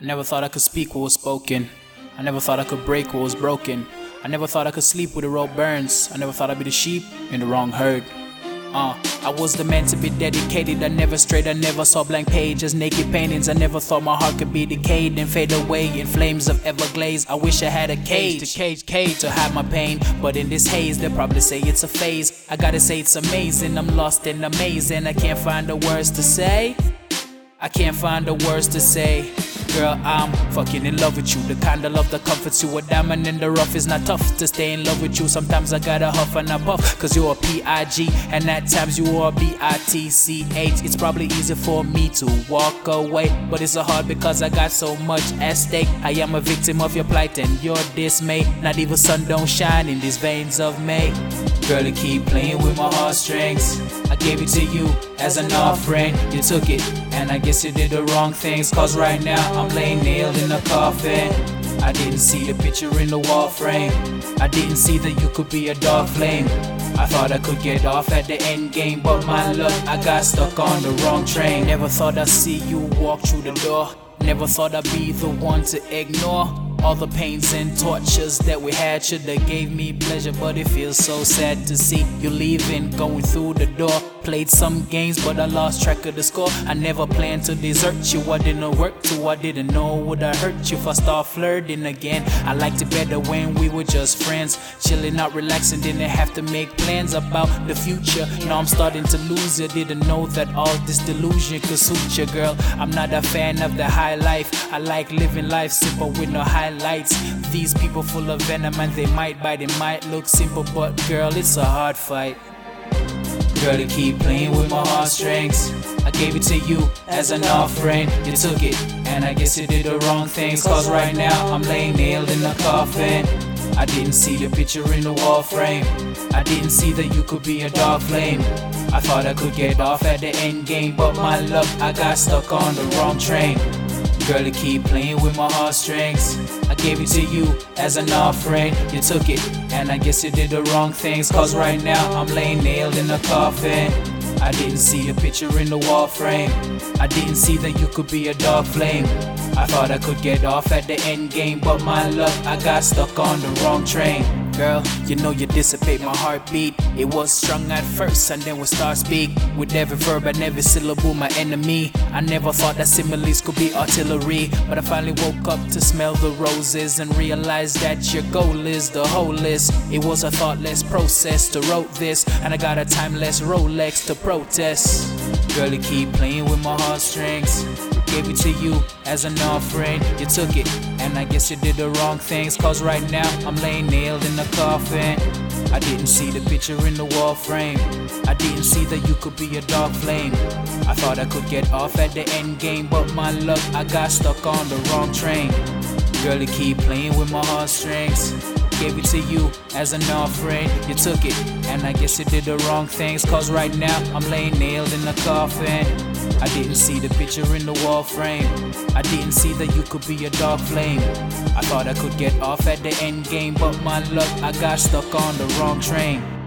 I never thought I could speak what was spoken. I never thought I could break what was broken. I never thought I could sleep with the rope burns. I never thought I'd be the sheep in the wrong herd. Uh, I was the man to be dedicated. I never strayed. I never saw blank pages, naked paintings. I never thought my heart could be decayed and fade away in flames of everglaze. I wish I had a cage to cage, cage to hide my pain. But in this haze, they'll probably say it's a phase. I gotta say it's amazing. I'm lost and amazing. I can't find the words to say. I can't find the words to say. Girl, I'm fucking in love with you. The kind of love that comforts you. A diamond in the rough is not tough to stay in love with you. Sometimes I gotta huff and I puff, cause you're a P-I-G, and at times you are a B-I-T-C-H. It's probably easy for me to walk away, but it's so hard because I got so much at stake. I am a victim of your plight and your dismay. Not even sun don't shine in these veins of May. Girl, you keep playing with my heartstrings. I gave it to you as an offering. You took it, and I guess you did the wrong things. Cause right now I'm laying nailed in a coffin. I didn't see the picture in the wall frame. I didn't see that you could be a dark flame. I thought I could get off at the end game, but my luck, I got stuck on the wrong train. Never thought I'd see you walk through the door. Never thought I'd be the one to ignore. All the pains and tortures that we had should have gave me pleasure, but it feels so sad to see you leaving, going through the door. Played some games, but I lost track of the score. I never planned to desert you. I didn't work to, I didn't know would I hurt you if I start flirting again. I liked it better when we were just friends, chilling out, relaxing. Didn't have to make plans about the future. Now I'm starting to lose it. Didn't know that all this delusion could suit you, girl. I'm not a fan of the high life. I like living life simple with no highlights. These people full of venom and they might bite. It might look simple, but girl, it's a hard fight. Girl, you keep playing with my heartstrings. I gave it to you as an offering. You took it, and I guess you did the wrong things. Cause right now I'm laying nailed in the coffin. I didn't see the picture in the wall frame. I didn't see that you could be a dark flame. I thought I could get off at the end game, but my luck, I got stuck on the wrong train. Girl, you keep playing with my heartstrings. I gave it to you as an offering. You took it, and I guess you did the wrong things. Cause right now I'm laying nailed in a coffin. I didn't see a picture in the wall frame. I didn't see that you could be a dark flame. I thought I could get off at the end game, but my luck, I got stuck on the wrong train. Girl, you know you dissipate my heartbeat. It was strong at first, and then we start speak. With every verb and every syllable, my enemy. I never thought that similes could be artillery, but I finally woke up to smell the roses and realize that your goal is the whole list. It was a thoughtless process to wrote this, and I got a timeless Rolex to protest. Girl, you keep playing with my heartstrings. Gave it to you as an offering. You took it, and I guess you did the wrong things. Cause right now I'm laying nailed in a coffin. I didn't see the picture in the wall frame. I didn't see that you could be a dark flame. I thought I could get off at the end game, but my luck, I got stuck on the wrong train. Girl, you keep playing with my heartstrings. Gave it to you as an offering. You took it, and I guess you did the wrong things. Cause right now I'm laying nailed in a coffin. I didn't see the picture in the wall frame. I didn't see that you could be a dark flame. I thought I could get off at the end game, but my luck, I got stuck on the wrong train.